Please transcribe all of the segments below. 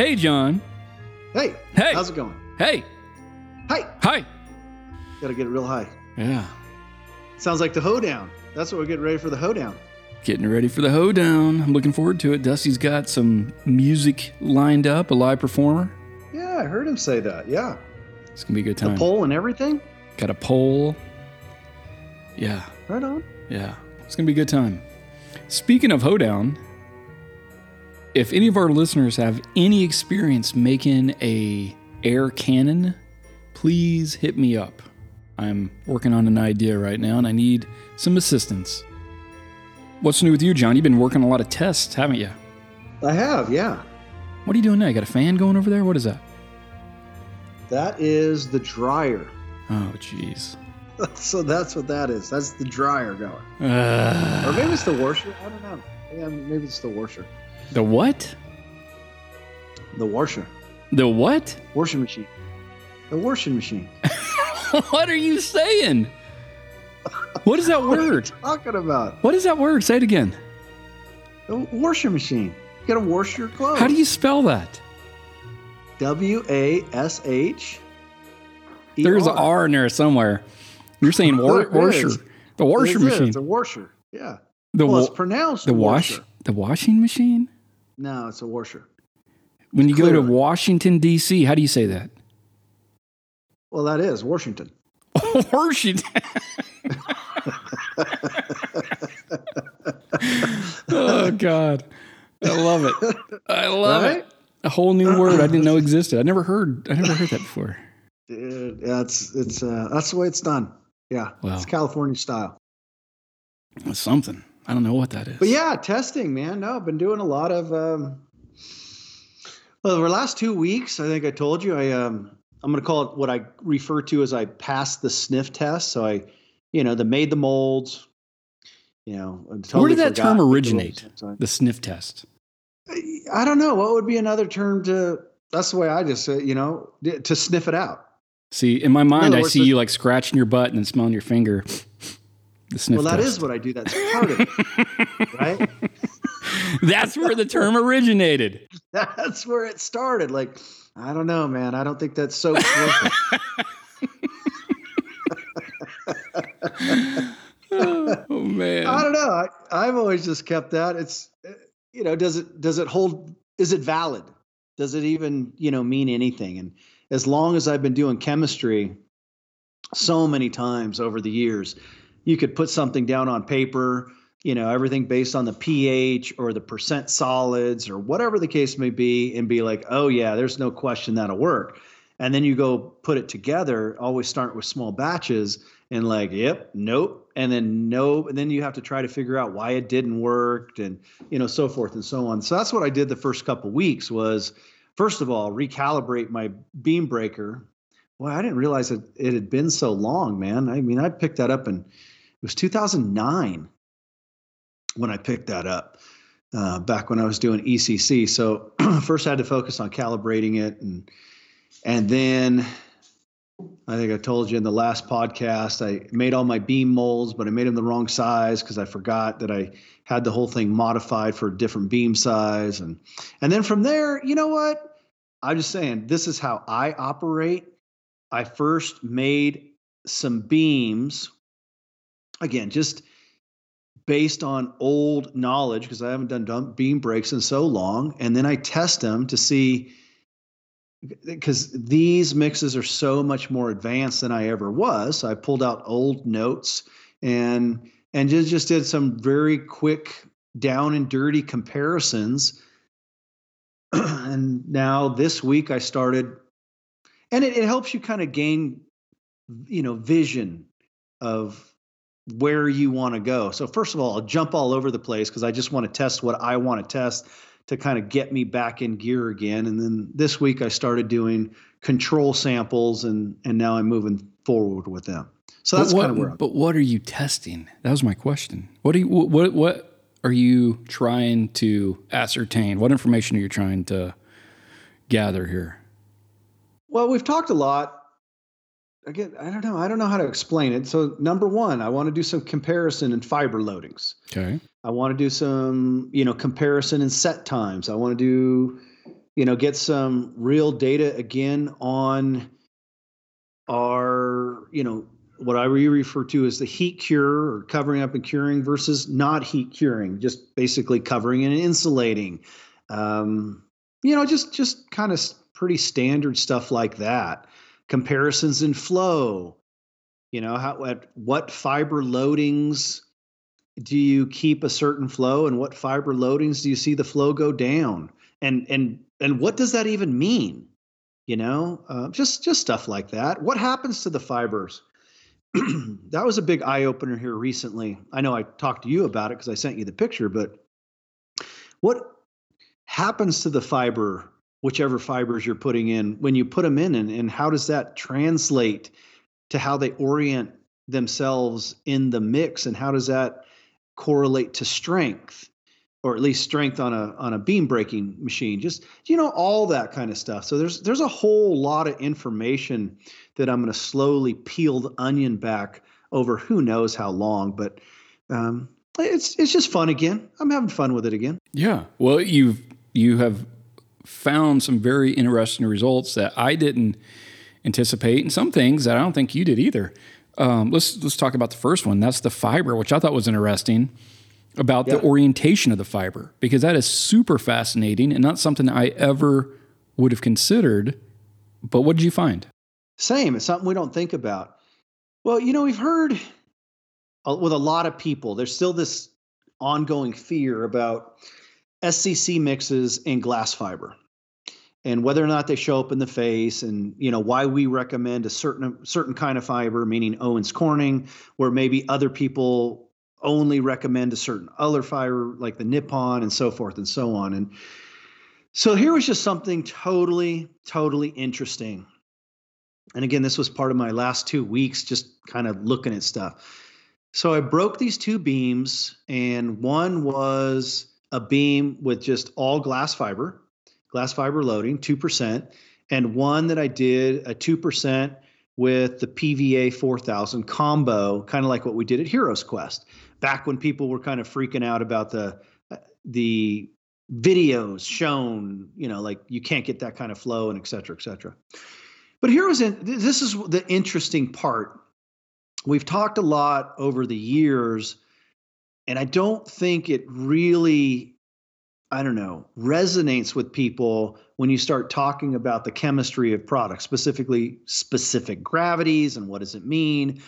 Hey, John. Hey. Hey. How's it going? Hey. Hi. Hi. Gotta get it real high. Yeah. Sounds like the hoedown. That's what we're getting ready for the hoedown. Getting ready for the hoedown. I'm looking forward to it. Dusty's got some music lined up, a live performer. Yeah, I heard him say that. Yeah. It's gonna be a good time. The poll and everything. Got a poll. Yeah, Right on. yeah. It's gonna be a good time. Speaking of hoedown, if any of our listeners have any experience making a air cannon, please hit me up. I'm working on an idea right now and I need some assistance. What's new with you, John? You've been working a lot of tests, haven't you? I have, yeah. What are you doing now? You got a fan going over there? What is that? That is the dryer. Oh, jeez. so that's what that is. That's the dryer going. Or Uh, maybe it's the washer. I don't know. Yeah, maybe it's the washer. The what? The washer. The what? Washing machine. The washing machine. what are you saying? What is that What are you word? talking about? What is that word? Say it again. The washing machine. You gotta wash your clothes. How do you spell that? W A S H. There's an R in there somewhere. You're saying war- washer. The washer machine. It's a washer. Yeah. The well, wa- it's pronounced the wash washer. the washing machine? No, it's a washer. When you go to Washington D.C., how do you say that? Well, that is Washington. Washington. oh God. I love it. I love Right? it. A whole new word I didn't know existed. I never heard I never heard that before. Dude, yeah, it's it's uh, that's the way it's done. Yeah, Wow. it's California style. It's something. I don't know what that is. But yeah, testing, man. No, I've been doing a lot of. Um, well, over the last two weeks, I think I told you, I um, I'm going to call it what I refer to as I passed the sniff test. So I, you know, the made the molds. You know, I Where did that term originate? The sniff test. I don't know what would be another term to. That's the way I just, uh, you know, to sniff it out. See, in my mind, other I see you like scratching your butt and then smelling your finger. Well, that test. is what I do. That's part of it, right? That's where the term originated. That's where it started. Like, I don't know, man. I don't think that's so. oh man. I don't know. I, I've always just kept that. It's, uh, you know, does it does it hold? Is it valid? Does it even you know mean anything? And as long as I've been doing chemistry, so many times over the years, you could put something down on paper. You know, everything based on the pH or the percent solids or whatever the case may be, and be like, oh yeah, there's no question that'll work. And then you go put it together. Always start with small batches and like, yep, nope, and then nope, and then you have to try to figure out why it didn't work, and you know, so forth and so on. So that's what I did the first couple weeks was, first of all, recalibrate my beam breaker. Well, I didn't realize that it had been so long, man. I mean, I picked that up in was 2009 when I picked that up. Uh, back when I was doing ECC, so first I had to focus on calibrating it, and and then I think I told you in the last podcast, I made all my beam molds, but I made them the wrong size because I forgot that I had the whole thing modified for a different beam size. And and then from there, you know what? I'm just saying, this is how I operate. I first made some beams, again, just based on old knowledge, because I haven't done dump beam breaks in so long. And then I test them to see because these mixes are so much more advanced than I ever was. So I pulled out old notes and and just, just did some very quick down and dirty comparisons. and now this week I started, and it, it helps you kind of gain, you know, vision of where you want to go. So first of all, I'll jump all over the place because I just want to test what I want to test to kind of get me back in gear again. And then this week I started doing control samples and and now I'm moving forward with them. So that's what, kind of where I'm But what are you testing? That was my question. What are you what what are you trying to ascertain? What information are you trying to gather here? Well, we've talked a lot. Again, I don't know. I don't know how to explain it. So number one, I want to do some comparison in fiber loadings. Okay. I want to do some, you know, comparison in set times. I want to do, you know, get some real data again on our, you know, what I refer to as the heat cure or covering up and curing versus not heat curing, just basically covering and insulating. Um, you know, just just kind of pretty standard stuff like that. Comparisons in flow. You know, how at what fiber loadings do you keep a certain flow, and what fiber loadings do you see the flow go down? And and and what does that even mean? You know, uh, just just stuff like that. What happens to the fibers? that was a big eye opener here recently. I know I talked to you about it because I sent you the picture, but what happens to the fiber, whichever fibers you're putting in, when you put them in, and, and how does that translate to how they orient themselves in the mix, and how does that correlate to strength? or at least strength on a on a beam breaking machine just you know all that kind of stuff so there's there's a whole lot of information that I'm going to slowly peel the onion back over who knows how long. But um, it's it's just fun again. I'm having fun with it again. Yeah. Well, you've you have found some very interesting results that I didn't anticipate, and some things that I don't think you did either. Um, let's let's talk about the first one. That's the fiber, which I thought was interesting about yeah. the orientation of the fiber because that is super fascinating and not something I ever would have considered. But what did you find? Same. It's something we don't think about. Well, you know, we've heard with a lot of people, there's still this ongoing fear about SCC mixes and glass fiber. And whether or not they show up in the face and you know why we recommend a certain certain kind of fiber meaning Owens Corning where maybe other people only recommend a certain other fiber like the Nippon and so forth and so on. And so here was just something totally totally interesting. And again, this was part of my last two weeks, just kind of looking at stuff. So I broke these two beams, and one was a beam with just all glass fiber, glass fiber loading, 2%, and one that I did a 2% with the PVA 4000 combo, kind of like what we did at Heroes Quest, back when people were kind of freaking out about the the videos shown, you know, like you can't get that kind of flow and et cetera, et cetera. But here was in, this is the interesting part. We've talked a lot over the years, and I don't think it really, I don't know, resonates with people when you start talking about the chemistry of products, specifically specific gravities and what does it mean.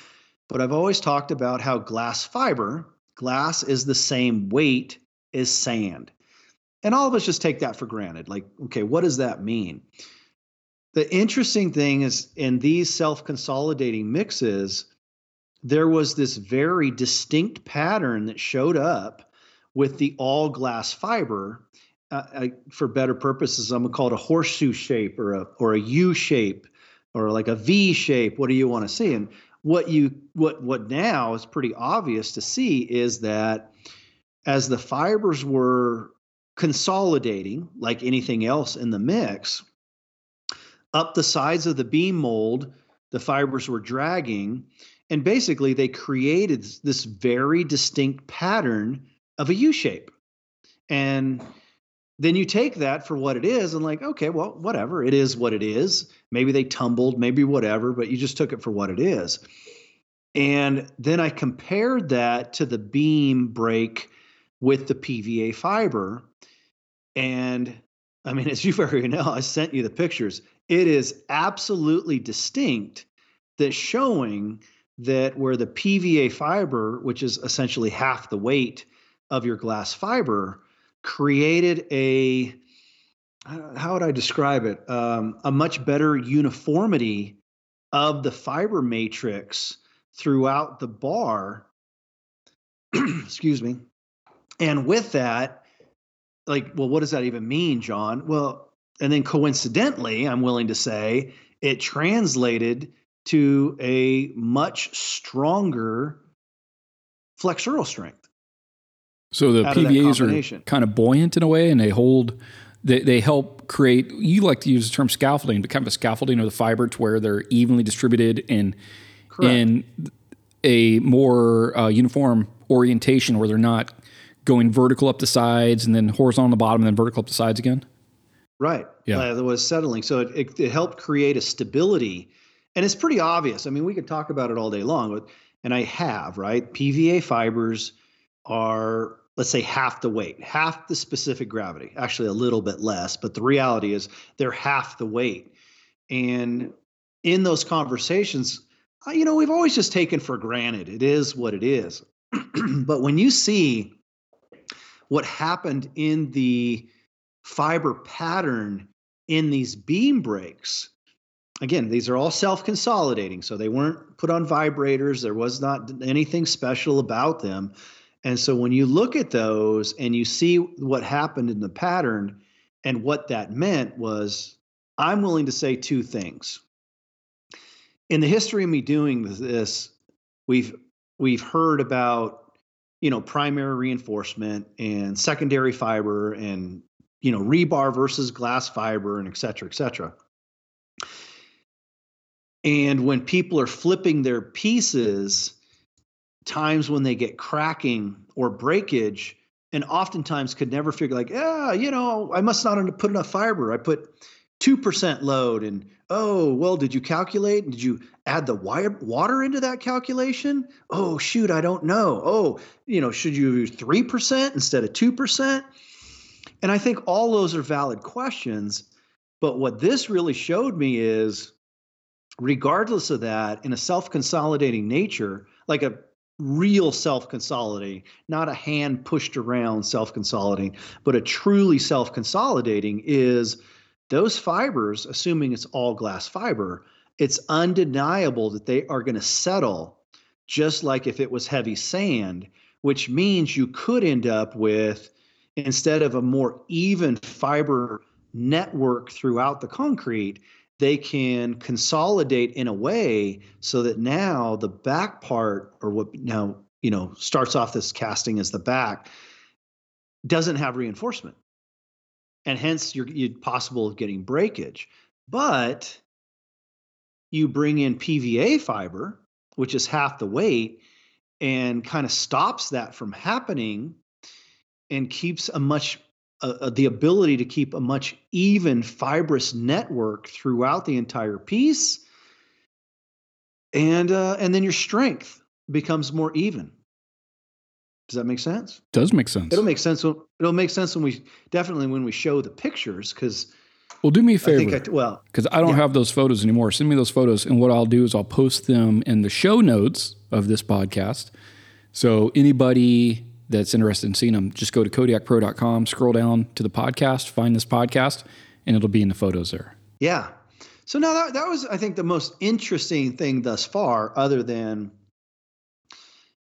But I've always talked about how glass fiber, glass is the same weight as sand. And all of us just take that for granted. Like, okay, what does that mean? the interesting thing is in these self-consolidating mixes there was this very distinct pattern that showed up with the all glass fiber uh, I, for better purposes i'm going to call it a horseshoe shape or a or a u shape or like a v shape what do you want to see and what you what what now is pretty obvious to see is that as the fibers were consolidating like anything else in the mix up the sides of the beam mold, the fibers were dragging. And basically, they created this very distinct pattern of a U shape. And then you take that for what it is and, like, okay, well, whatever. It is what it is. Maybe they tumbled, maybe whatever, but you just took it for what it is. And then I compared that to the beam break with the PVA fiber. And I mean, as you already know, I sent you the pictures it is absolutely distinct that showing that where the PVA fiber, which is essentially half the weight of your glass fiber, created a how would I describe it? Um, a much better uniformity of the fiber matrix throughout the bar. Excuse me. And with that, like, well, what does that even mean, John? Well, and then coincidentally, I'm willing to say it translated to a much stronger flexural strength. So the PVAs are kind of buoyant in a way, and they hold. They, they help create. You like to use the term scaffolding, but kind of a scaffolding of the fiber to where they're evenly distributed in in a more uh, uniform orientation, where they're not going vertical up the sides and then horizontal on the bottom and then vertical up the sides again. Right. Yeah. Uh, that was settling. So it, it, it helped create a stability. And it's pretty obvious. I mean, we could talk about it all day long, but, and I have, right? PVA fibers are, let's say, half the weight, half the specific gravity, actually a little bit less. But the reality is they're half the weight. And in those conversations, you know, we've always just taken for granted it is what it is. but when you see what happened in the fiber pattern in these beam breaks, again, these are all self consolidating. So they weren't put on vibrators, there was not anything special about them. And so when you look at those and you see what happened in the pattern and what that meant was, I'm willing to say two things in the history of me doing this, we've we've heard about you know primary reinforcement and secondary fiber and you know rebar versus glass fiber and et cetera, et cetera. And when people are flipping their pieces, times when they get cracking or breakage, and oftentimes could never figure like, yeah, you know, I must not have put enough fiber. I put 2% load and oh well did you calculate? Did you add the wire, water into that calculation? Oh shoot i don't know. Oh you know should you use 3% instead of 2% and i think all those are valid questions but what this really showed me is regardless of that in a self-consolidating nature like a real self-consolidating not a hand pushed around self-consolidating but a truly self-consolidating is those fibers, assuming it's all glass fiber, it's undeniable that they are going to settle just like if it was heavy sand, which means you could end up with, instead of a more even fiber network throughout the concrete, they can consolidate in a way so that now the back part, or what now, you know, starts off this casting as the back, doesn't have reinforcement and hence you're, you're possible of getting breakage. But you bring in PVA fiber, which is half the weight, and kind of stops that from happening and keeps a much uh, the ability to keep a much even fibrous network throughout the entire piece and uh, and then your strength becomes more even does that make sense? Does make sense. It'll make sense. When, it'll make sense when we definitely when we show the pictures because. Well, do me a favor. I I, well, because I don't yeah. have those photos anymore. Send me those photos, and what I'll do is I'll post them in the show notes of this podcast. So anybody that's interested in seeing them, just go to kodiakpro.com, scroll down to the podcast, find this podcast, and it'll be in the photos there. Yeah. So now that that was, I think, the most interesting thing thus far, other than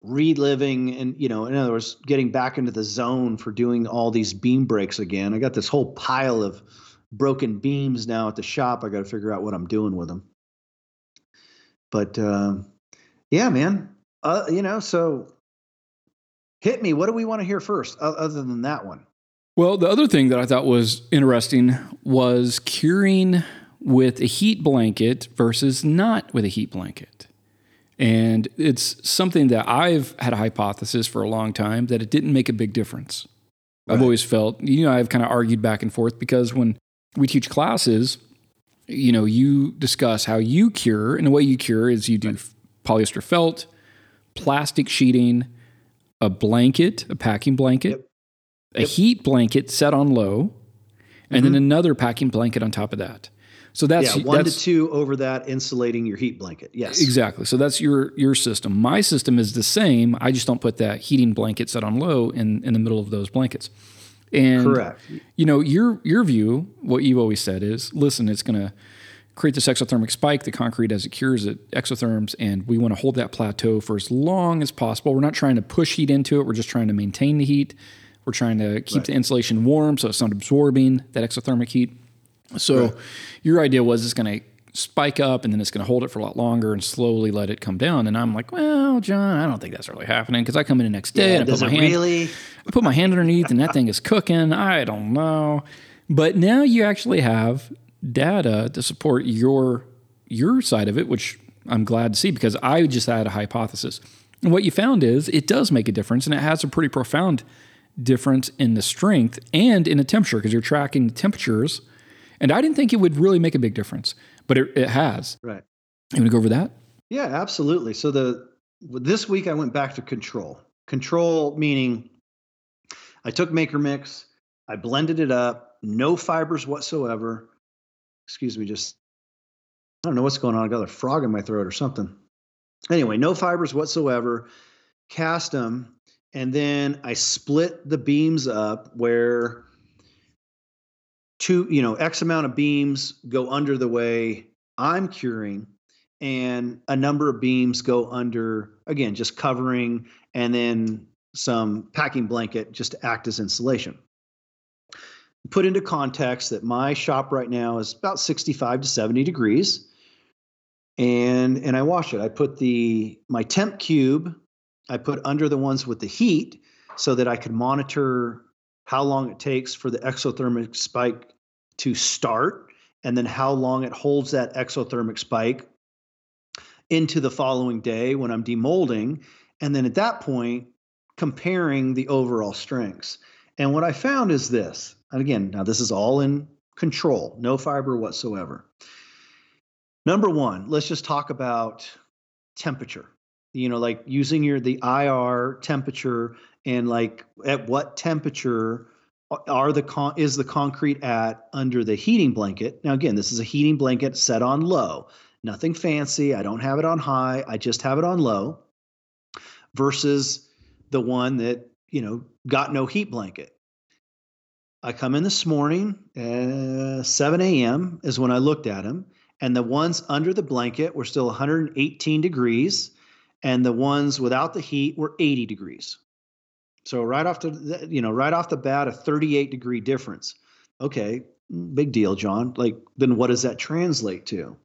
reliving and you know in other words getting back into the zone for doing all these beam breaks again i got this whole pile of broken beams now at the shop i got to figure out what i'm doing with them but uh, yeah man uh, you know so hit me what do we want to hear first other than that one well the other thing that i thought was interesting was curing with a heat blanket versus not with a heat blanket and it's something that I've had a hypothesis for a long time that it didn't make a big difference. Right. I've always felt, you know, I've kind of argued back and forth because when we teach classes, you know, you discuss how you cure, and the way you cure is you do right. polyester felt, plastic sheeting, a blanket, a packing blanket, yep. a yep. heat blanket set on low, and mm-hmm. then another packing blanket on top of that. So that's yeah, one that's, to two over that insulating your heat blanket. Yes, exactly. So that's your your system. My system is the same. I just don't put that heating blanket set on low in in the middle of those blankets. And correct. You know your your view. What you've always said is, listen, it's going to create this exothermic spike. The concrete as it cures it exotherms, and we want to hold that plateau for as long as possible. We're not trying to push heat into it. We're just trying to maintain the heat. We're trying to keep right. the insulation warm so it's not absorbing that exothermic heat. So right. your idea was it's going to spike up and then it's going to hold it for a lot longer and slowly let it come down. And I'm like, well, John, I don't think that's really happening because I come in the next day yeah, and I put my hand, really? I put my hand underneath and that thing is cooking. I don't know. But now you actually have data to support your your side of it, which I'm glad to see because I just had a hypothesis. And what you found is it does make a difference and it has a pretty profound difference in the strength and in the temperature because you're tracking temperatures. And I didn't think it would really make a big difference, but it, it has. Right. You want to go over that? Yeah, absolutely. So the this week I went back to control. Control meaning I took Maker Mix, I blended it up, no fibers whatsoever. Excuse me, just I don't know what's going on. I got a frog in my throat or something. Anyway, no fibers whatsoever. Cast them, and then I split the beams up where two, you know, X amount of beams go under the way I'm curing, and a number of beams go under, again, just covering, and then some packing blanket just to act as insulation. Put into context that my shop right now is about 65 to 70 degrees. And and I wash it. I put the my temp cube, I put under the ones with the heat so that I could monitor how long it takes for the exothermic spike to start and then how long it holds that exothermic spike into the following day when I'm demolding. And then at that point, comparing the overall strengths. And what I found is this, and again, now this is all in control, no fiber whatsoever. Number one, let's just talk about temperature. You know, like using your the IR temperature and like at what temperature are the con- is the concrete at under the heating blanket. Now again, this is a heating blanket set on low. Nothing fancy. I don't have it on high. I just have it on low versus the one that, you know, got no heat blanket. I come in this morning, uh, 7 a.m. is when I looked at them, and the ones under the blanket were still 118 degrees, and the ones without the heat were 80 degrees. So right off the, you know, right off the bat, a 38 degree difference. Okay, big deal, John. Like, then what does that translate to?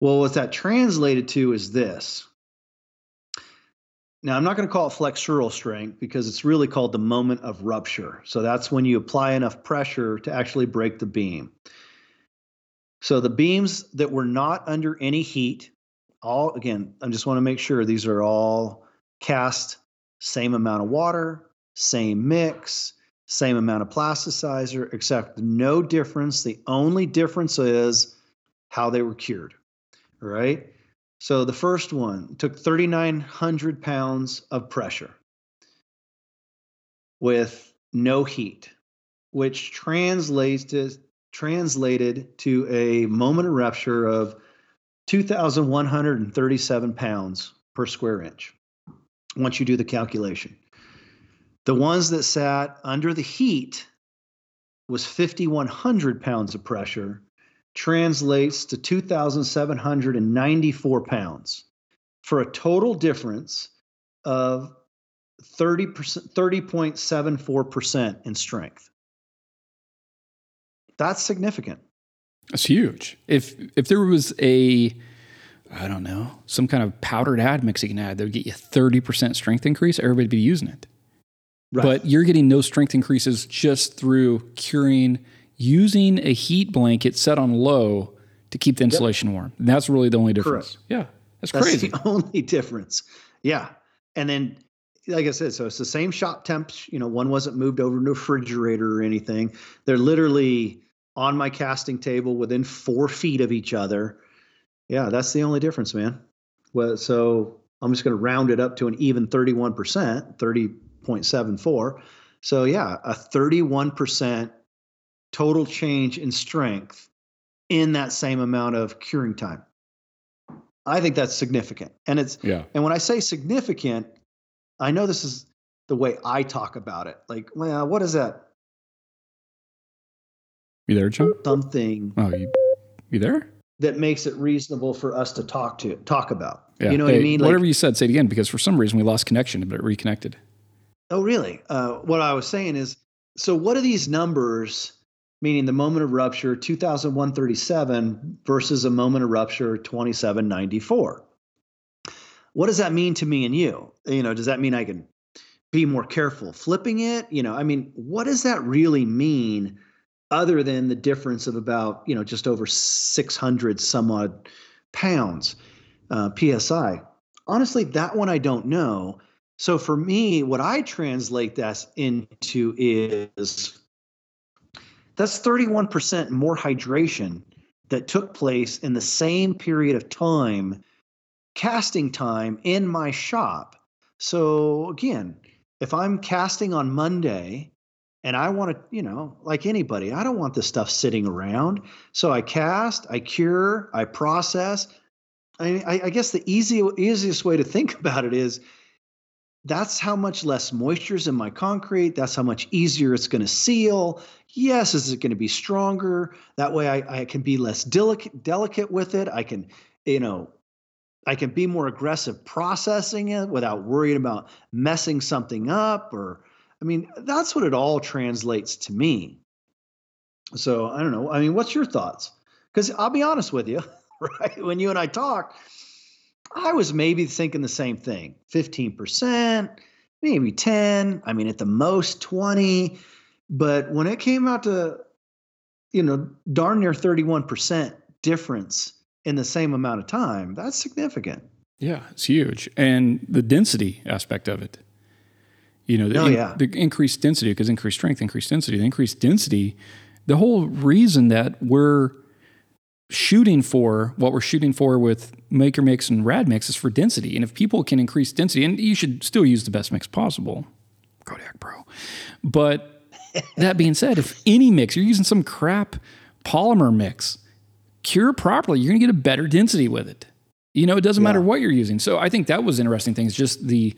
Well, what that translated to is this. Now, I'm not going to call it flexural strength because it's really called the moment of rupture. So that's when you apply enough pressure to actually break the beam. So the beams that were not under any heat, all again, I just want to make sure these are all cast same amount of water, same mix, same amount of plasticizer, except no difference. The only difference is how they were cured. Right. So the first one took 3,900 pounds of pressure with no heat, which translates to translated to a moment of rupture of 2,137 pounds per square inch once you do the calculation. The ones that sat under the heat was 5,100 pounds of pressure, translates to 2,794 pounds for a total difference of 30%, 30.74% in strength. That's significant. That's huge. If if there was a I don't know, some kind of powdered admix you can add that would get you 30% strength increase, everybody'd be using it. Right. But you're getting no strength increases just through curing using a heat blanket set on low to keep the insulation yep. warm. And that's really the only difference. Correct. Yeah. That's, that's crazy. the only difference. Yeah. And then like I said, so it's the same shop temps. You know, one wasn't moved over to a refrigerator or anything. They're literally on my casting table within four feet of each other. Yeah, that's the only difference, man. Well, so I'm just going to round it up to an even 31%, 30.74. So yeah, a 31% total change in strength in that same amount of curing time. I think that's significant. And it's yeah. and when I say significant, I know this is the way I talk about it. Like, well, what is that? You there, John? Something. Oh, you, you there? That makes it reasonable for us to talk to talk about. Yeah. You know hey, what I mean? Like, whatever you said, say it again because for some reason we lost connection, but it reconnected. Oh, really? Uh, what I was saying is, so what are these numbers? Meaning the moment of rupture 2137 versus a moment of rupture 2794. What does that mean to me and you? You know, does that mean I can be more careful flipping it? You know, I mean, what does that really mean? other than the difference of about you know just over 600 some odd pounds uh, psi honestly that one i don't know So for me, what I translate that into is that's 31% more hydration that took place in the same period of time, casting time in my shop. So again, if I'm casting on Monday and I want to, you know, like anybody, I don't want this stuff sitting around. So I cast, I cure, I process. I, I, I guess the easy, easiest way to think about it is that's how much less moisture is in my concrete. That's how much easier it's going to seal. Yes, is it going to be stronger? That way I, I can be less delicate, delicate with it. I can, you know, I can be more aggressive processing it without worrying about messing something up or I mean, that's what it all translates to me. So I don't know. I mean, what's your thoughts? Because I'll be honest with you, right? When you and I talk, I was maybe thinking the same thing 15%, maybe 10, I mean, at the most 20. But when it came out to, you know, darn near 31% difference in the same amount of time, that's significant. Yeah, it's huge. And the density aspect of it. You know, the, oh, yeah. the increased density, because increased strength, increased density, the increased density, the whole reason that we're shooting for what we're shooting for with maker mix and rad mix is for density. And if people can increase density, and you should still use the best mix possible, Kodiak Pro. But that being said, if any mix, you're using some crap polymer mix, cure properly, you're gonna get a better density with it. You know, it doesn't yeah. matter what you're using. So I think that was interesting thing. It's just the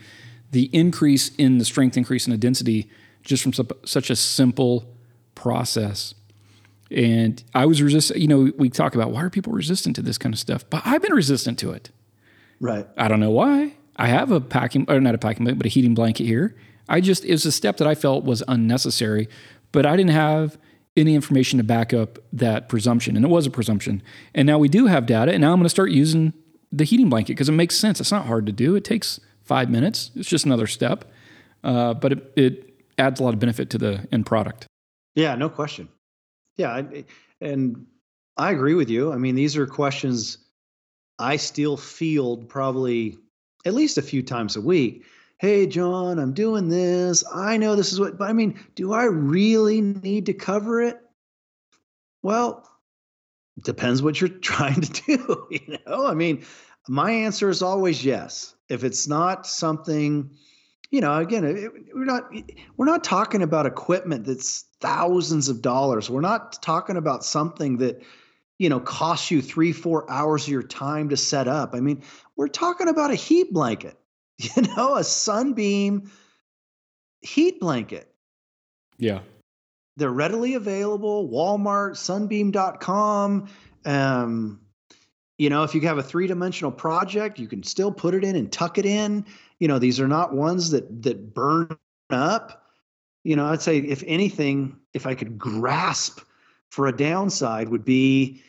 the increase in the strength, increase in the density, just from such a simple process. And I was resistant. You know, we talk about why are people resistant to this kind of stuff, but I've been resistant to it. Right. I don't know why. I have a packing, or not a packing blanket, but a heating blanket here. I just it was a step that I felt was unnecessary, but I didn't have any information to back up that presumption, and it was a presumption. And now we do have data, and now I'm going to start using the heating blanket because it makes sense. It's not hard to do. It takes five minutes. It's just another step, uh, but it, it, adds a lot of benefit to the end product. Yeah, no question. Yeah, eh, and I agree with you. I mean, these are questions I still field probably at least a few times a week. Hey, John, I'm doing this. I know this is what, but I mean, do I really need to cover it? Well, depends what you're trying to do. You know, I mean, my answer is always yes. If it's not something, you know, again, it, we're not we're not talking about equipment that's thousands of dollars. We're not talking about something that you know costs you three four hours of your time to set up. I mean, we're talking about a heat blanket, you know, a sunbeam heat blanket. Yeah. They're readily available. Walmart, sunbeam.com. Um, you know, if you have a three dimensional project, you can still put it in and tuck it in. You know, these are not ones that that burn up. You know, I'd say if anything, if I could grasp for a downside would be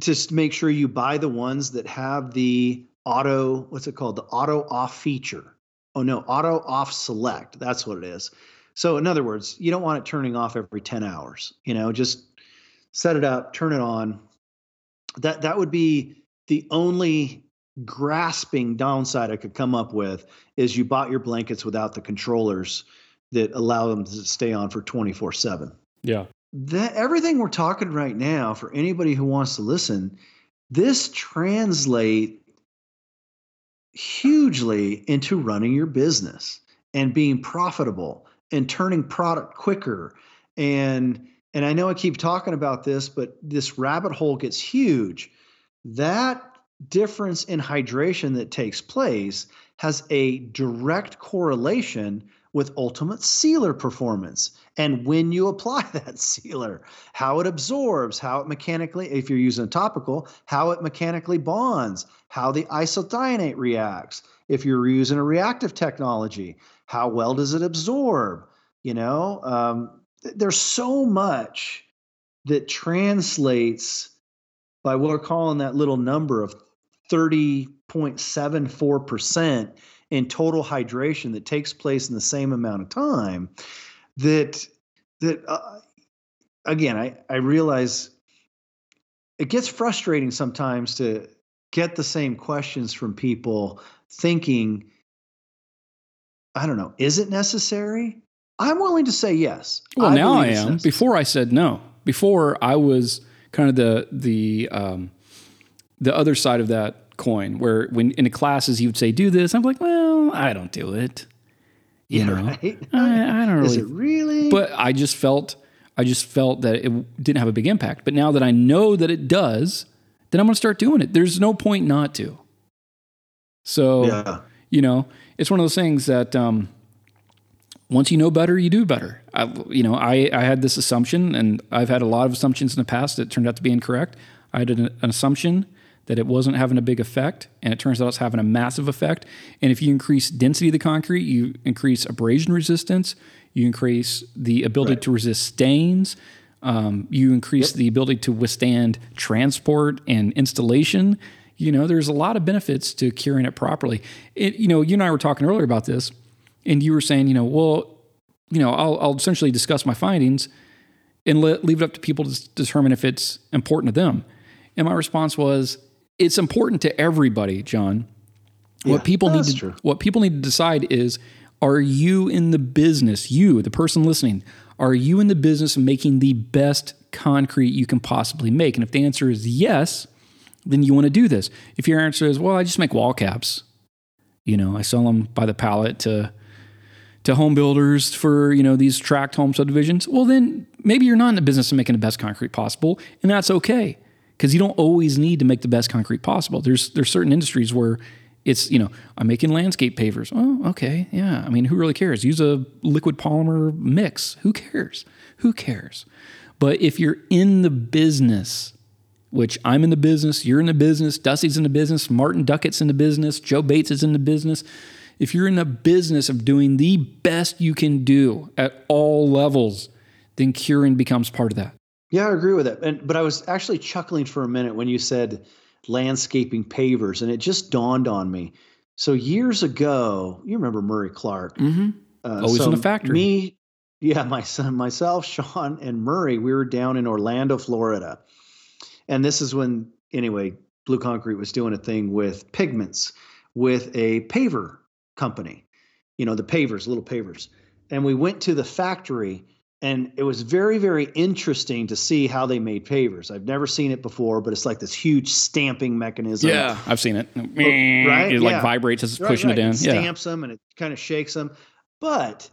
just make sure you buy the ones that have the auto, what's it called? The auto off feature. Oh no, auto off select. That's what it is. So in other words, you don't want it turning off every 10 hours. You know, just set it up, turn it on, that that would be the only grasping downside I could come up with is you bought your blankets without the controllers that allow them to stay on for 24 7. Yeah. That everything we're talking right now for anybody who wants to listen, this translate hugely into running your business and being profitable and turning product quicker and and I know I keep talking about this, but this rabbit hole gets huge. That difference in hydration that takes place has a direct correlation with ultimate sealer performance and when you apply that sealer, how it absorbs, how it mechanically, if you're using a topical, how it mechanically bonds, how the isocyanate reacts. If you're using a reactive technology, how well does it absorb? You know, um, there's so much that translates by what we're calling that little number of 30.74% in total hydration that takes place in the same amount of time that that uh, again I, I realize it gets frustrating sometimes to get the same questions from people thinking I don't know, is it necessary? I'm willing to say yes. Well, I now I am. Necessary. Before I said no. Before I was kind of the the um, the other side of that coin, where when in the classes you would say do this, I'm like, well, I don't do it. You yeah, know, right? I, I, don't really. Is it really? But I just felt I just felt that it didn't have a big impact. But now that I know that it does, then I'm going to start doing it. There's no point not to. So, yeah. you know, it's one of those things that um, once you know better, you do better. I, you know, I, I had this assumption, and I've had a lot of assumptions in the past that turned out to be incorrect. I had an, an assumption that it wasn't having a big effect, and it turns out it's having a massive effect. And if you increase density of the concrete, you increase abrasion resistance, you increase the ability right. to resist stains. Um, you increase yep. the ability to withstand transport and installation. You know, there's a lot of benefits to curing it properly. It, you know, you and I were talking earlier about this, and you were saying, you know, well, you know, I'll, I'll essentially discuss my findings and let, leave it up to people to determine if it's important to them. And my response was, it's important to everybody, John. Yeah, what people need to true. what people need to decide is are you in the business, you, the person listening, are you in the business of making the best concrete you can possibly make? And if the answer is yes, then you want to do this. If your answer is, well, I just make wall caps, you know, I sell them by the pallet to to home builders for, you know, these tract home subdivisions, well then maybe you're not in the business of making the best concrete possible, and that's okay. Because you don't always need to make the best concrete possible. There's there's certain industries where it's you know i'm making landscape pavers. Oh okay yeah. I mean who really cares? Use a liquid polymer mix. Who cares? Who cares? But if you're in the business which i'm in the business you're in the business dusty's in the business martin duckett's in the business joe bates is in the business. If you're in the business of doing the best you can do at all levels then curing becomes part of that yeah i agree with that and but i was actually chuckling for a minute when you said landscaping pavers, and it just dawned on me. So years ago, you remember Murray Clark? Mm-hmm. Uh, Always so in the factory. Me, yeah, my son, myself, Sean, and Murray. We were down in Orlando, Florida, and this is when anyway, Blue Concrete was doing a thing with pigments with a paver company. You know, the pavers, little pavers, and we went to the factory and it was very very interesting to see how they made pavers. I've never seen it before but it's like this huge stamping mechanism. Yeah. I've seen it. Right? It yeah. like vibrates as it's right, pushing right. it in it stamps yeah. them and it kind of shakes them but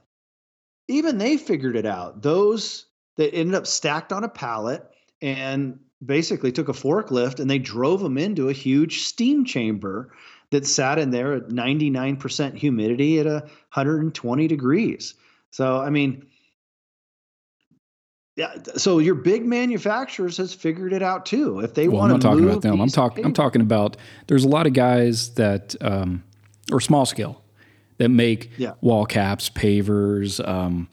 even they figured it out. Those that ended up stacked on a pallet and basically took a forklift and they drove them into a huge steam chamber that sat in there at 99% humidity at 120 degrees. So i mean yeah, so your big manufacturers has figured it out too. If they well, want to, I'm not talking about them. I'm talking. I'm talking about. There's a lot of guys that, um, or small scale, that make yeah. wall caps, pavers, um,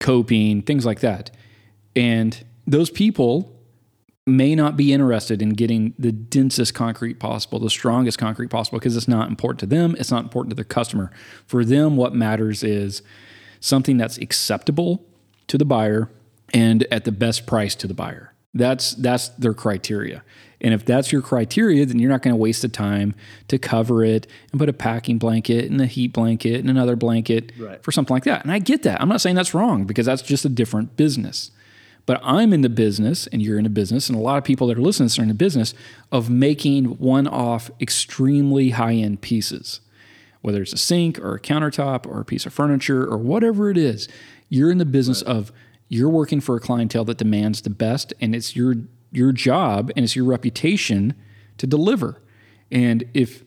coping, things like that, and those people may not be interested in getting the densest concrete possible, the strongest concrete possible, because it's not important to them. It's not important to their customer. For them, what matters is something that's acceptable to the buyer and at the best price to the buyer. That's that's their criteria. And if that's your criteria, then you're not going to waste the time to cover it and put a packing blanket and a heat blanket and another blanket right. for something like that. And I get that. I'm not saying that's wrong because that's just a different business. But I'm in the business and you're in the business, and a lot of people that are listening to this are in the business of making one off extremely high end pieces. Whether it's a sink or a countertop or a piece of furniture or whatever it is, you're in the business right. of you're working for a clientele that demands the best, and it's your your job and it's your reputation to deliver. And if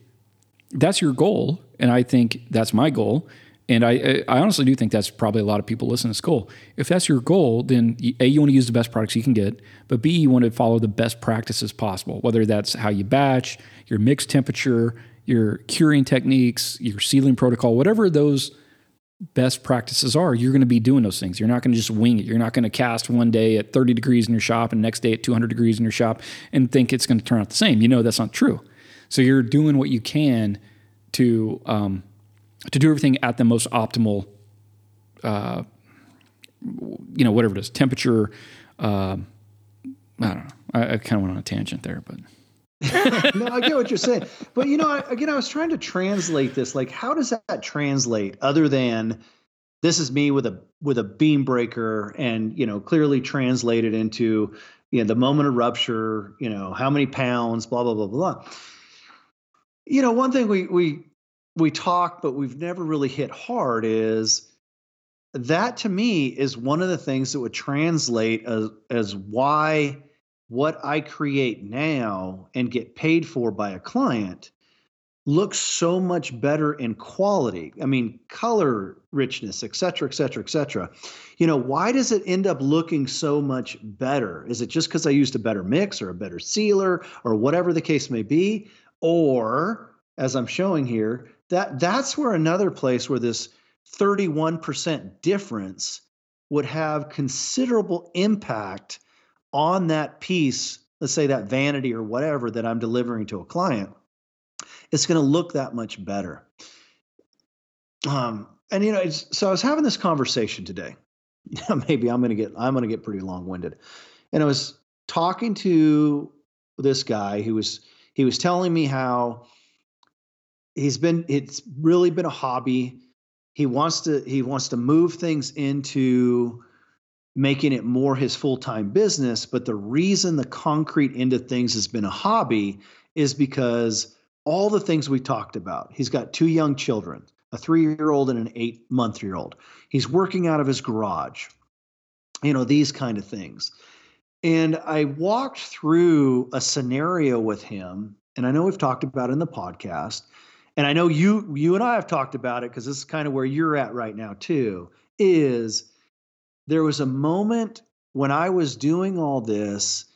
that's your goal, and I think that's my goal, and I, I honestly do think that's probably a lot of people listening to this goal. If that's your goal, then A, you want to use the best products you can get, but B, you want to follow the best practices possible, whether that's how you batch, your mix temperature, your curing techniques, your sealing protocol, whatever those best practices are, you're going to be doing those things. You're not going to just wing it. You're not going to cast one day at 30 degrees in your shop and next day at 200 degrees in your shop and think it's going to turn out the same. You know that's not true. So you're doing what you can to um, to do everything at the most optimal, uh, you know, whatever it is, temperature. Uh, I don't know. I, I kind of went on a tangent there, but no, I get what you're saying, but you know, I, again, I was trying to translate this. Like, how does that translate other than this is me with a with a beam breaker, and you know, clearly translated into you know the moment of rupture. You know, how many pounds, blah blah blah blah. You know, one thing we we we talk, but we've never really hit hard is that to me is one of the things that would translate as as why what I create now and get paid for by a client looks so much better in quality. I mean, color richness, et cetera, et cetera, et cetera. You know, why does it end up looking so much better? Is it just because I used a better mix or a better sealer or whatever the case may be? Or, as I'm showing here, that that's where another place where this 31% difference would have considerable impact on that piece, let's say that vanity or whatever that I'm delivering to a client, it's going to look that much better. Um, and you know, so I was having this conversation today. Maybe I'm going to get I'm going to get pretty long-winded, and I was talking to this guy who was he was telling me how he's been it's really been a hobby. He wants to he wants to move things into making it more his full-time business but the reason the concrete end of things has been a hobby is because all the things we talked about he's got two young children a three-year-old and an eight-month-year-old. He's working out of his garage you know these kind of things. And i walked through a scenario with him and i know we've talked about it in the podcast and i know you you and i have talked about it because this is kind of where you're at right now too is there was a moment when I was doing all this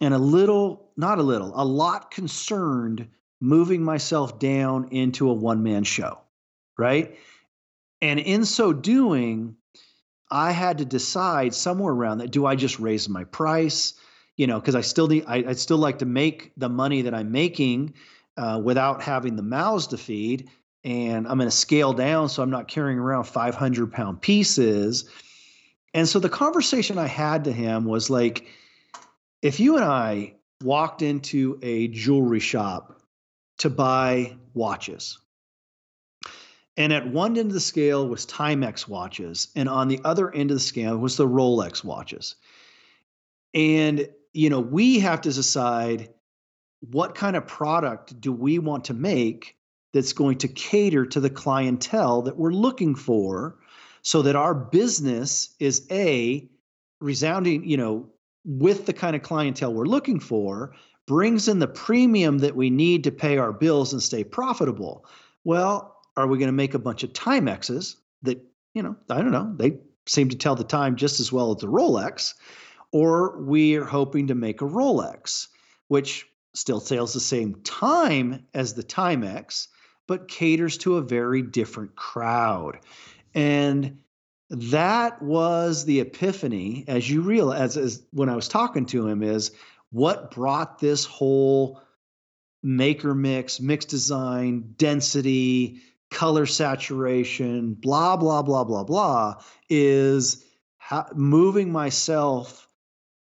and a little, not a little, a lot concerned moving myself down into a one man show, right? And in so doing, I had to decide somewhere around that do I just raise my price? You know, because I still need, I, would still like to make the money that I'm making uh, without having the mouths to feed. And I'm going to scale down so I'm not carrying around 500 pound pieces and so the conversation I had to him was like, if you and I walked into a jewelry shop to buy watches, and at one end of the scale was Timex watches, and on the other end of the scale was the Rolex watches. And, you know, we have to decide what kind of product do we want to make that's going to cater to the clientele that we're looking for so that our business is a resounding, you know, with the kind of clientele we're looking for, brings in the premium that we need to pay our bills and stay profitable. Well, are we going to make a bunch of Timexes that, you know, I don't know, they seem to tell the time just as well as the Rolex, or we're hoping to make a Rolex, which still sells the same time as the Timex, but caters to a very different crowd. And that was the epiphany, as you realize, as when I was talking to him, is what brought this whole maker mix, mix design, density, color saturation, blah, blah, blah, blah, blah, is how, moving myself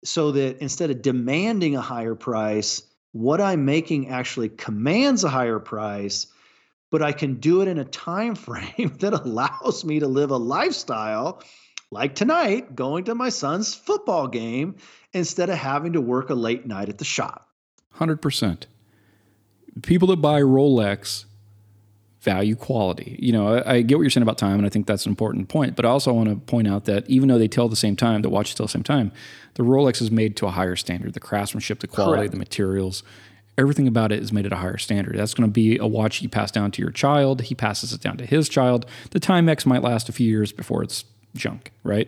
so that instead of demanding a higher price, what I'm making actually commands a higher price but I can do it in a time frame that allows me to live a lifestyle like tonight, going to my son's football game instead of having to work a late night at the shop. 100%. People that buy Rolex value quality. You know, I, I, get what you're saying about time, and I think that's an important point. But I also want to point out that even though they tell the same time, the watches tell the same time, the Rolex is made to a higher standard. The craftsmanship, the quality, Correct. the materials, everything about it is made at a higher standard. That's going to be a watch you pass down to your child. He passes it down to his child. The Timex might last a few years before it's junk, right?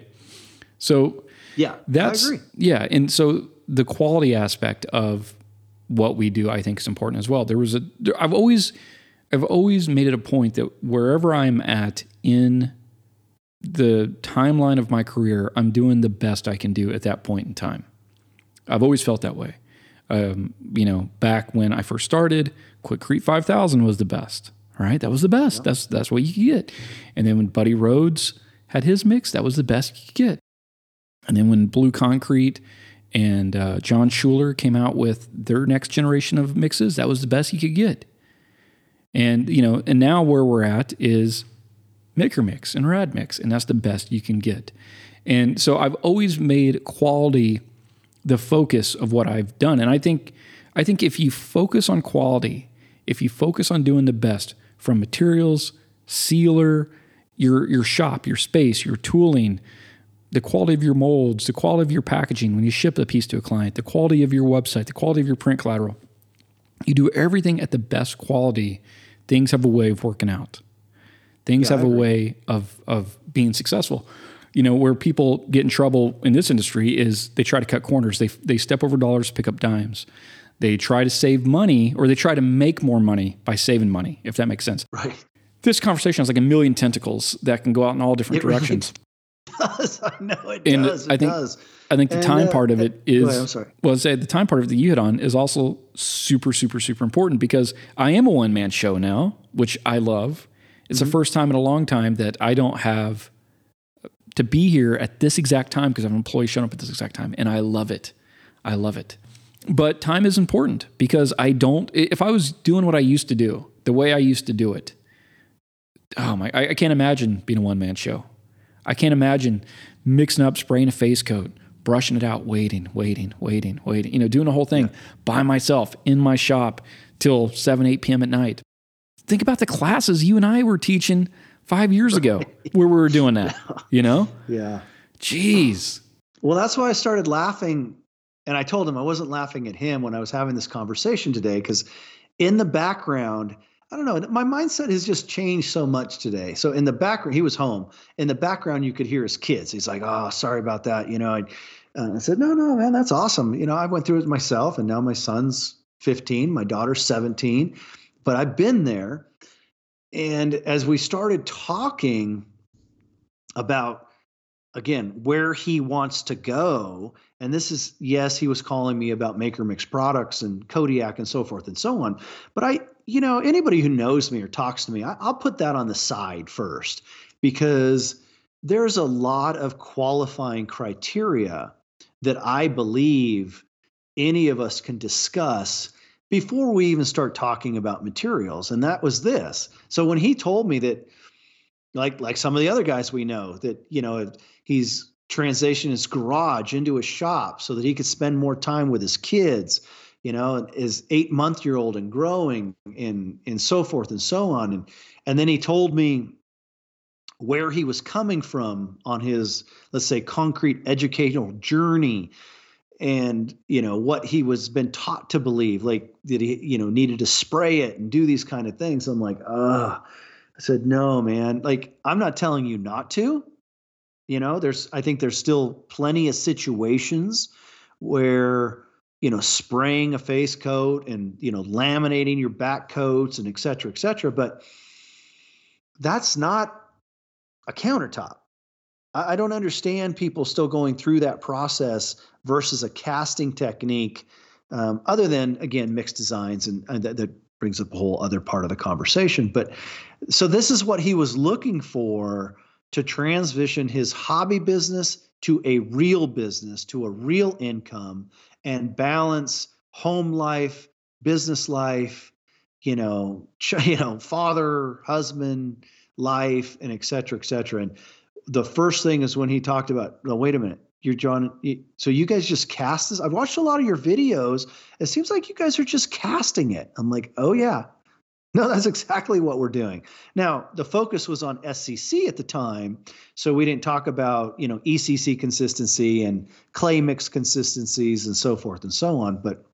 So yeah, that's yeah, and so the quality aspect of what we do, I think, is important as well. There was a there, I've always I've always made it a point that wherever I'm at in the timeline of my career, I'm doing the best I can do at that point in time. I've always felt that way. Um, you know, back when I first started, Quikrete 5000 was the best. Right, that was the best. Yeah. That's that's what you could get. And then when Buddy Rhodes had his mix, that was the best you could get. And then when Blue Concrete And uh, John Schuler came out with their next generation of mixes. That was the best you could get. And you know, and now where we're at is Maker Mix and Rad Mix, and that's the best you can get. And so I've always made quality the focus of what I've done. And I think I think if you focus on quality, if you focus on doing the best from materials, sealer, your your shop, your space, your tooling, the quality of your molds, the quality of your packaging when you ship a piece to a client, the quality of your website, the quality of your print collateral. You do everything at the best quality, things have a way of working out. Things yeah, have a way of of being successful. You know, where people get in trouble in this industry is they try to cut corners. They they step over dollars, pick up dimes. They try to save money or they try to make more money by saving money, if that makes sense. Right. This conversation has like a million tentacles that can go out in all different it directions. Really does. I know it and does. It I think, does. I think the and, time uh, part of it is. Ahead, I'm sorry. Well, say the time part of it that you hit on is also super, super, super important because I am a one man show now, which I love. It's mm-hmm. the first time in a long time that I don't have to be here at this exact time because I have an employee showing up at this exact time, and I love it. I love it. But time is important because I don't. If I was doing what I used to do, the way I used to do it, oh my! I, I can't imagine being a one man show. I can't imagine mixing up, spraying a face coat, brushing it out, waiting, waiting, waiting, waiting. You know, doing the whole thing yeah. by myself in my shop till seven, eight p.m. at night think about the classes you and I were teaching five years ago where we were doing that, you know? Yeah. Jeez. Well, that's why I started laughing. And I told him I wasn't laughing at him when I was having this conversation today, because in the background, I don't know, my mindset has just changed so much today. So in the background, he was home. In the background, you could hear his kids. He's like, oh, sorry about that. You know, I, uh, I said, no, no, man, that's awesome. You know, I went through it myself, and now my son's 15, my daughter's 17 but I've been there. And as we started talking about, again, where he wants to go, and this is, yes, he was calling me about Maker Mix products and Kodiak and so forth and so on. But I, you know, anybody who knows me or talks to me, I, I'll put that on the side first because there's a lot of qualifying criteria that I believe any of us can discuss before we even start talking about materials and that was this. So when he told me that like like some of the other guys we know that you know he's transitioned his garage into a shop so that he could spend more time with his kids you know his eight month year old and growing and and so forth and so on. And and then he told me where he was coming from on his let's say concrete educational journey and you know what he was been taught to believe like that he you know needed to spray it and do these kind of things. I'm like uh i said no man. Like i'm not telling you not to. You know there's i think there's still plenty of situations where you know spraying a face coat and you know laminating your back coats and et cetera et cetera but that's not a countertop I, don't understand people still going through that process versus a casting technique, um, other than again mixed designs, and, and that, that brings up a whole other part of the conversation. But so this is what he was looking for to transition his hobby business to a real business, to a real income, and balance home life, business life, you know, you know, father, husband life, and et cetera, et cetera. And the first thing is when he talked about, no, wait a minute, you're John. So you guys just cast this? I've watched a lot of your videos. It seems like you guys are just casting it. I'm like, oh yeah. No, that's exactly what we're doing. Now, the focus was on SCC at the time, so we didn't talk about, you know, ECC consistency and clay mix consistencies and so forth and so on, but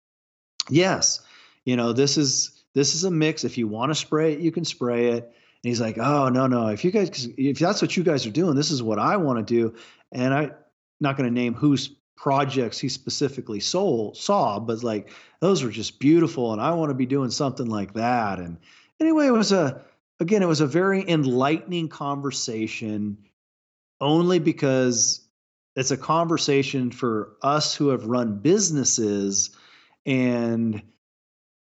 yes, you know, this is this is a mix. If you want to spray it, you can spray it he's like, "Oh no, no! If you guys, if that's what you guys are doing, this is what I want to do." And I'm not going to name whose projects he specifically sold, saw, but like those were just beautiful, and I want to be doing something like that. And anyway, it was a again, it was a very enlightening conversation, only because it's a conversation for us who have run businesses and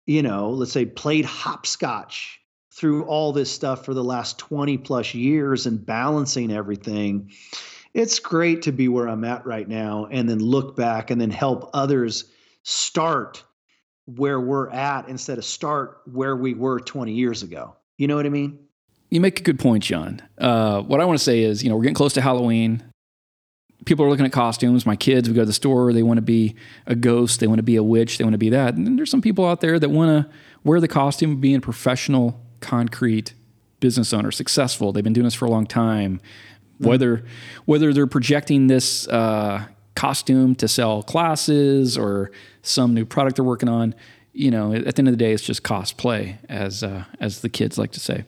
you know let's say played hopscotch through all this stuff for the last 20 plus years and balancing everything it's great to be where I'm at right now and then look back and then help others start where we're at instead of start where we were 20 years ago. You know what I mean? You make a good point, John. Uh, what I want to say is, you know, we're getting close to Halloween. People are looking at costumes. My kids, we go to the store, they want to be a ghost, they want to be a witch, they want to be that. And there's some people out there that want to wear the costume, being a professional, concrete business owner, successful. They've been doing this for a long time. Whether whether they're projecting this uh, costume to sell classes or some new product they're working on, you know, at the end of the day, it's just cosplay, as uh, as the kids like to say.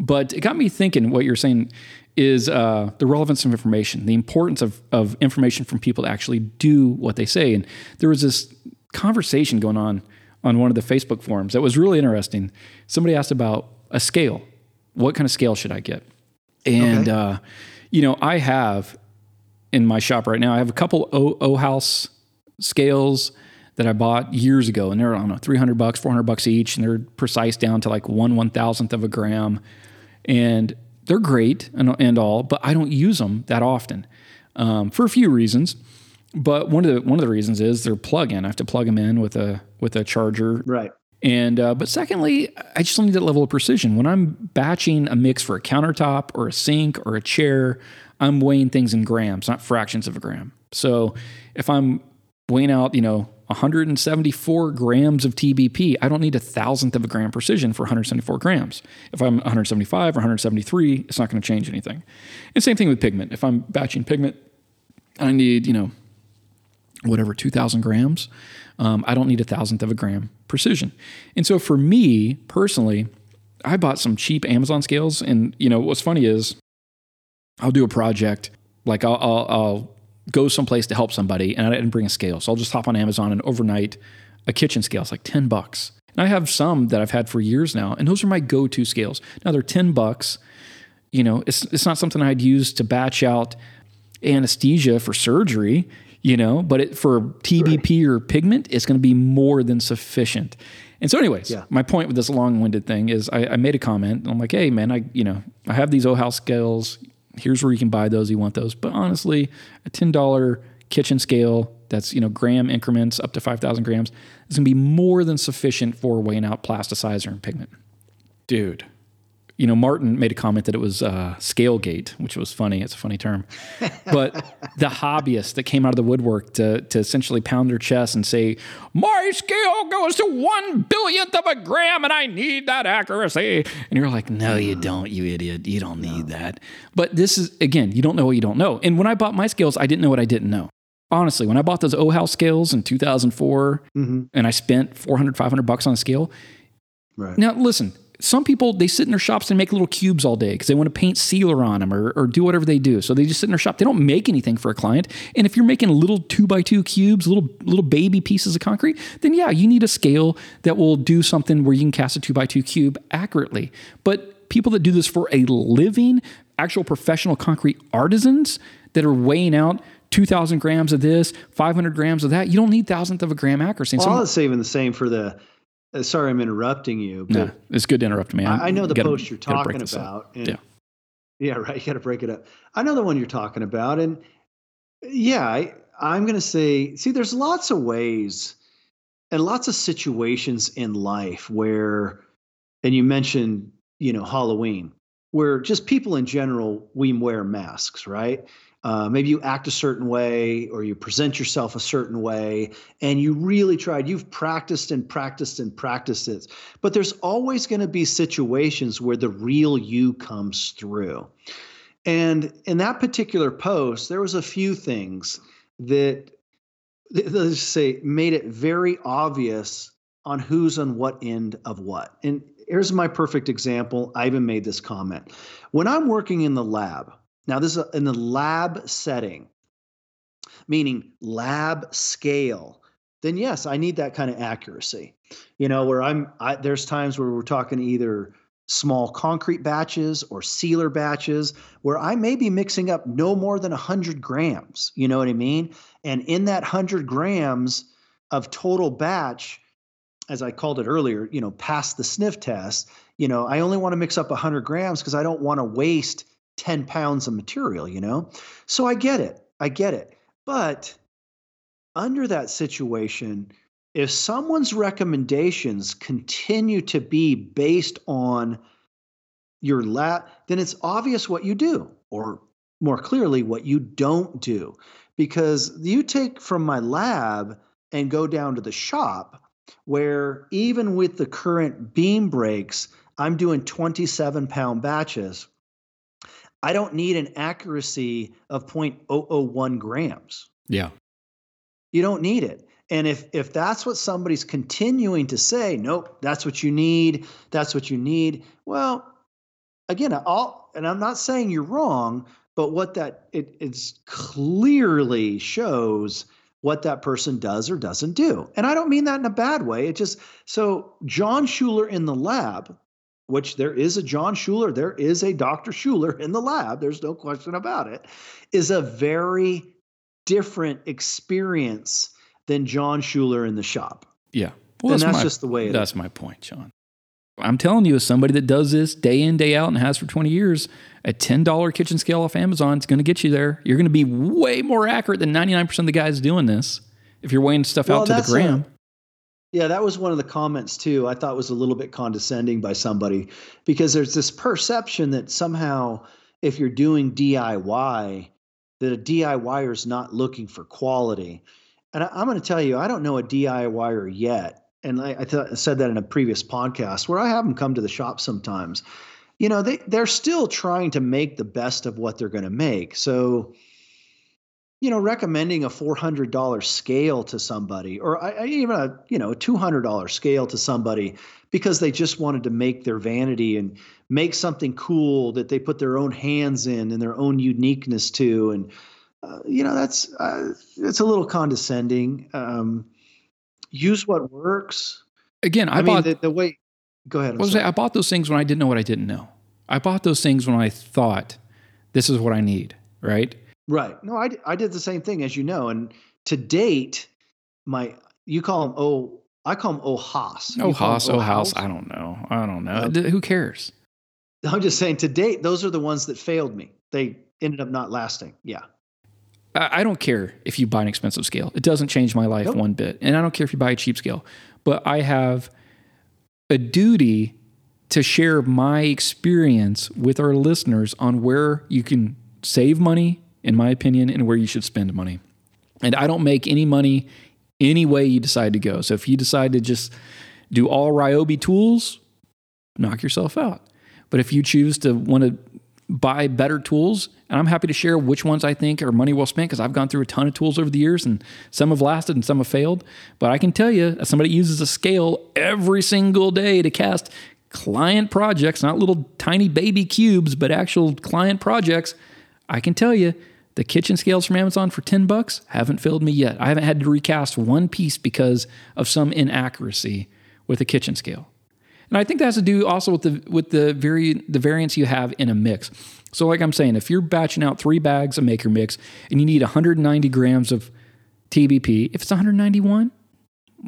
But it got me thinking. What you're saying is uh, the relevance of information, the importance of of information from people to actually do what they say. And there was this conversation going on on one of the Facebook forums that was really interesting. Somebody asked about a scale. What kind of scale should I get? And Okay. uh, you know, I have in my shop right now. I have a couple O, o House scales that I bought years ago, and they're I don't know, three hundred bucks, four hundred bucks each, and they're precise down to like one one thousandth of a gram, and they're great and, and all, but I don't use them that often um, for a few reasons. But one of the one of the reasons is they're plug-in. I have to plug them in with a with a charger Right. and uh, but secondly, I just don't need that level of precision. When I'm batching a mix for a countertop or a sink or a chair, I'm weighing things in grams, not fractions of a gram. So if I'm weighing out, you know, 174 grams of TBP, I don't need a thousandth of a gram precision for 174 grams. If I'm 175 or 173, it's not going to change anything. And same thing with pigment. If I'm batching pigment, I need, you know, whatever 2000 grams um, i don't need a thousandth of a gram precision. And so for me personally i bought some cheap amazon scales. And you know what's funny is i'll do a project like i'll, I'll, I'll go someplace to help somebody and i didn't bring a scale. So i'll just hop on amazon and overnight a kitchen scale is like 10 bucks. And i have some that i've had for years now and those are my go-to scales. Now they're 10 bucks. You know it's, it's not something i'd use to batch out anesthesia for surgery, you know, but it, for TBP or pigment, it's going to be more than sufficient. And so, anyways, Yeah. my point with this long-winded thing is, I, I made a comment. I'm like, hey, man, I you know I have these Ohaus scales. Here's where you can buy those. You want those? But honestly, a ten dollar kitchen scale that's you know gram increments up to five thousand grams is going to be more than sufficient for weighing out plasticizer and pigment. Dude, you know, Martin made a comment that it was uh, Scalegate, which was funny. It's a funny term. But the hobbyists that came out of the woodwork to, to essentially pound their chest and say, My scale goes to one billionth of a gram and I need that accuracy. And you're like, No, you don't, you idiot. You don't need that. But this is, again, you don't know what you don't know. And when I bought my scales, I didn't know what I didn't know. Honestly, when I bought those Ohaus scales in 2004 Mhm. and I spent 400, 500 bucks on a scale, Right. now, listen, some people, they sit in their shops and make little cubes all day because they want to paint sealer on them or, or do whatever they do. So they just sit in their shop. They don't make anything for a client. And if you're making little two by two cubes, little, little baby pieces of concrete, then yeah, you need a scale that will do something where you can cast a two by two cube accurately. But people that do this for a living, actual professional concrete artisans that are weighing out 2,000 grams of this, 500 grams of that, you don't need thousandth of a gram accuracy. Well, some- it's even the same for the. Uh, sorry, I'm interrupting you. But no, it's good to interrupt me. I, I know the gotta- post you're talking about. And, Yeah. Yeah, right. You got to break it up. I know the one you're talking about, and yeah, I, I'm going to say, see, there's lots of ways and lots of situations in life where, and you mentioned, you know, Halloween, where just people in general we wear masks, right? Uh, maybe you act a certain way or you present yourself a certain way and you really tried. You've practiced and practiced and practiced it but there's always going to be situations where the real you comes through. And in that particular post there was a few things that let's say made it very obvious on who's on what end of what. And here's my perfect example. I even made this comment. When i'm working in the lab now, this is in the lab setting, meaning lab scale. Then yes, I need that kind of accuracy. You know, where I'm, I, there's times where we're talking either small concrete batches or sealer batches where I may be mixing up no more than 100 grams. You know what I mean? And in that 100 grams of total batch, as I called it earlier, you know, past the sniff test, you know, I only want to mix up 100 grams because I don't want to waste 10 pounds of material, you know? So I get it. I get it. But under that situation, if someone's recommendations continue to be based on your lab, then it's obvious what you do, or more clearly, what you don't do. Because you take from my lab and go down to the shop, where even with the current beam breaks, I'm doing 27 pound batches. I don't need an accuracy of 0.001 grams. Yeah. You don't need it. And if if that's what somebody's continuing to say, nope, that's what you need, that's what you need. Well, again, all and I'm not saying you're wrong, but what that it it's clearly shows what that person does or doesn't do. And I don't mean that in a bad way. It just so John Schuler in the lab, which there is a John Schuler, there is a Dr. Schuler in the lab, there's no question about it, is a very different experience than John Schuler in the shop. Yeah. Well, and that's, my, just the way it that's is. my point, John. I'm telling you, as somebody that does this day in, day out and has for 20 years, a $10 kitchen scale off Amazon is going to get you there. You're going to be way more accurate than 99% of the guys doing this if you're weighing stuff well, out to the gram. Yeah, that was one of the comments too. I thought was a little bit condescending by somebody because there's this perception that somehow if you're doing DIY, that a DIYer is not looking for quality. And I, am going to tell you, I don't know a DIYer yet. And I, I, th- I said that in a previous podcast where I have them come to the shop sometimes. You know, they they're still trying to make the best of what they're going to make. So, you know, recommending a four hundred dollar scale to somebody, or I, I even a you know a two hundred dollar scale to somebody because they just wanted to make their vanity and make something cool that they put their own hands in and their own uniqueness to. And uh, you know that's uh, it's a little condescending. Um, use what works. Again i, I bought mean, the, the, way go ahead well, i bought those things when i didn't know what i didn't know. I bought those things when i thought this is what i need right right no i, I did the same thing as you know and to date my you call them oh I call them oh Haas. Oh Haas, oh House. I don't know. I don't know. Uh, Who cares? I'm just saying to date, those are the ones that failed me. They ended up not lasting. Yeah. I don't care if you buy an expensive scale. It doesn't change my life nope. one bit. And I don't care if you buy a cheap scale. But I have a duty to share my experience with our listeners on where you can save money, in my opinion, and where you should spend money. And I don't make any money any way you decide to go. So if you decide to just do all Ryobi tools, knock yourself out. But if you choose to want to buy better tools, and I'm happy to share which ones I think are money well spent because I've gone through a ton of tools over the years and some have lasted and some have failed. But I can tell you, as somebody uses a scale every single day to cast client projects, not little tiny baby cubes, but actual client projects, I can tell you the kitchen scales from Amazon for 10 bucks haven't failed me yet. I haven't had to recast one piece because of some inaccuracy with a kitchen scale. And I think that has to do also with the with the very the variance you have in a mix. So like I'm saying, if you're batching out three bags of maker mix and you need 190 grams of TBP, if it's 191,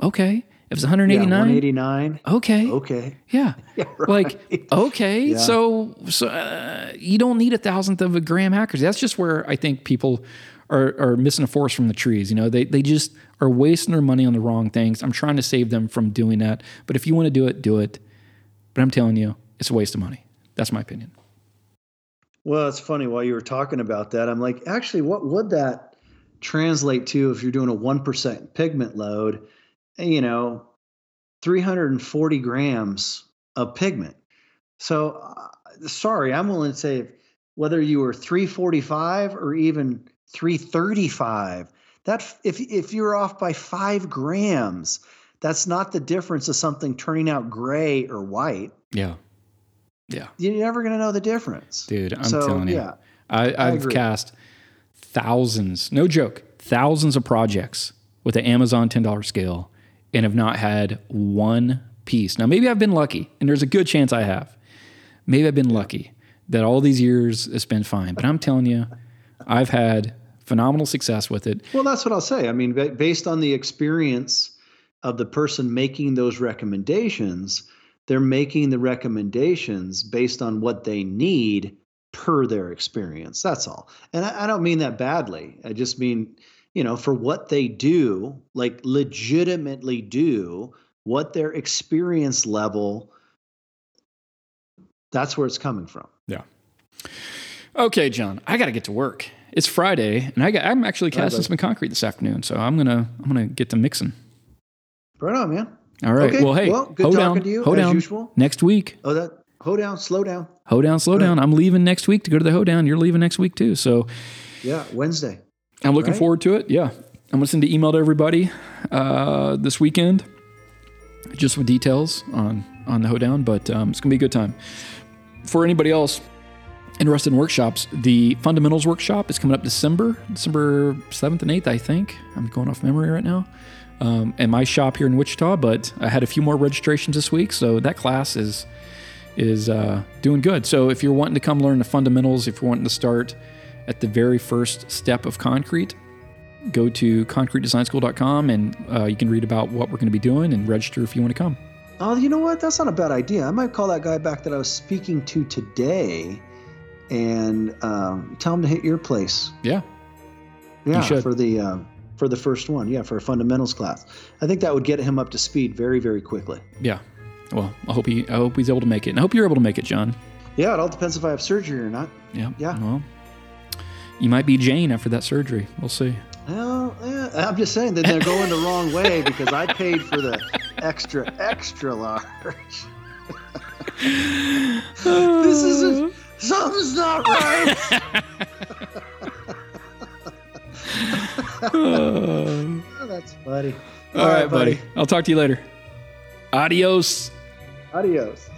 okay. If it's 189, yeah, 189. Okay. Okay. Yeah. yeah right. Like okay, yeah. so so uh, you don't need a thousandth of a gram accuracy. That's just where I think people are, are missing a forest from the trees. You know, they they just are wasting their money on the wrong things. I'm trying to save them from doing that. But if you want to do it, do it. But I'm telling you, it's a waste of money. That's my opinion. Well, it's funny while you were talking about that. I'm like, actually, what would that translate to if you're doing a 1% pigment load? You know, 340 grams of pigment. So, uh, sorry, I'm willing to say whether you were 345 or even 335, that if if you're off by five grams, that's not the difference of something turning out gray or white. Yeah. Yeah. You're never going to know the difference. Dude, I'm so, telling you. Yeah, I, I've I cast thousands, no joke, thousands of projects with the Amazon $10 scale and have not had one piece. Now, maybe I've been lucky, and there's a good chance I have. Maybe I've been lucky that all these years it's been fine. But I'm telling you, I've had phenomenal success with it. Well, that's what I'll say. I mean, based on the experience of the person making those recommendations, they're making the recommendations based on what they need per their experience. That's all. And I, I don't mean that badly. I just mean, you know, for what they do, like legitimately do what their experience level, that's where it's coming from. Yeah. Okay, John, I got to get to work. It's Friday, and I got, I'm actually casting some concrete this afternoon, so I'm gonna I'm gonna get to mixing. Right on, man. All right. Okay, Well, hey, well, good hold talking down, to you, hold as down. usual. Next week, Oh, that hold down, slow down. hold down, slow Right. down. I'm leaving next week to go to the hoedown. You're leaving next week too, so Yeah, Wednesday. I'm looking Right. forward to it. Yeah, I'm gonna send an email to everybody uh, this weekend, just with details on on the hoedown. But um, it's gonna be a good time. For anybody else interested in workshops, the fundamentals workshop is coming up December, December seventh and eighth, I think. I'm going off memory right now. Um, and my shop here in Wichita, but I had a few more registrations this week, so that class is is uh, doing good. So if you're wanting to come learn the fundamentals, if you're wanting to start at the very first step of concrete, go to concretedesignschool.com and uh, you can read about what we're going to be doing and register if you want to come. Oh, you know what? That's not a bad idea. I might call that guy back that I was speaking to today, and um, tell him to hit your place. Yeah, Yeah, for the uh, for the first one. Yeah, for a fundamentals class. I think that would get him up to speed very, very quickly. yeah. Well, I hope he, I hope he's able to make it, and I hope you're able to make it, John. Yeah, it all depends if I have surgery or not. Yeah. Yeah. Well, you might be Jane after that surgery. We'll see. Well, yeah, I'm just saying that they're going the wrong way because I paid for the extra, extra large. this isn't. Something's not right. Oh. That's funny. All right, buddy. I'll talk to you later. Adios. Adios.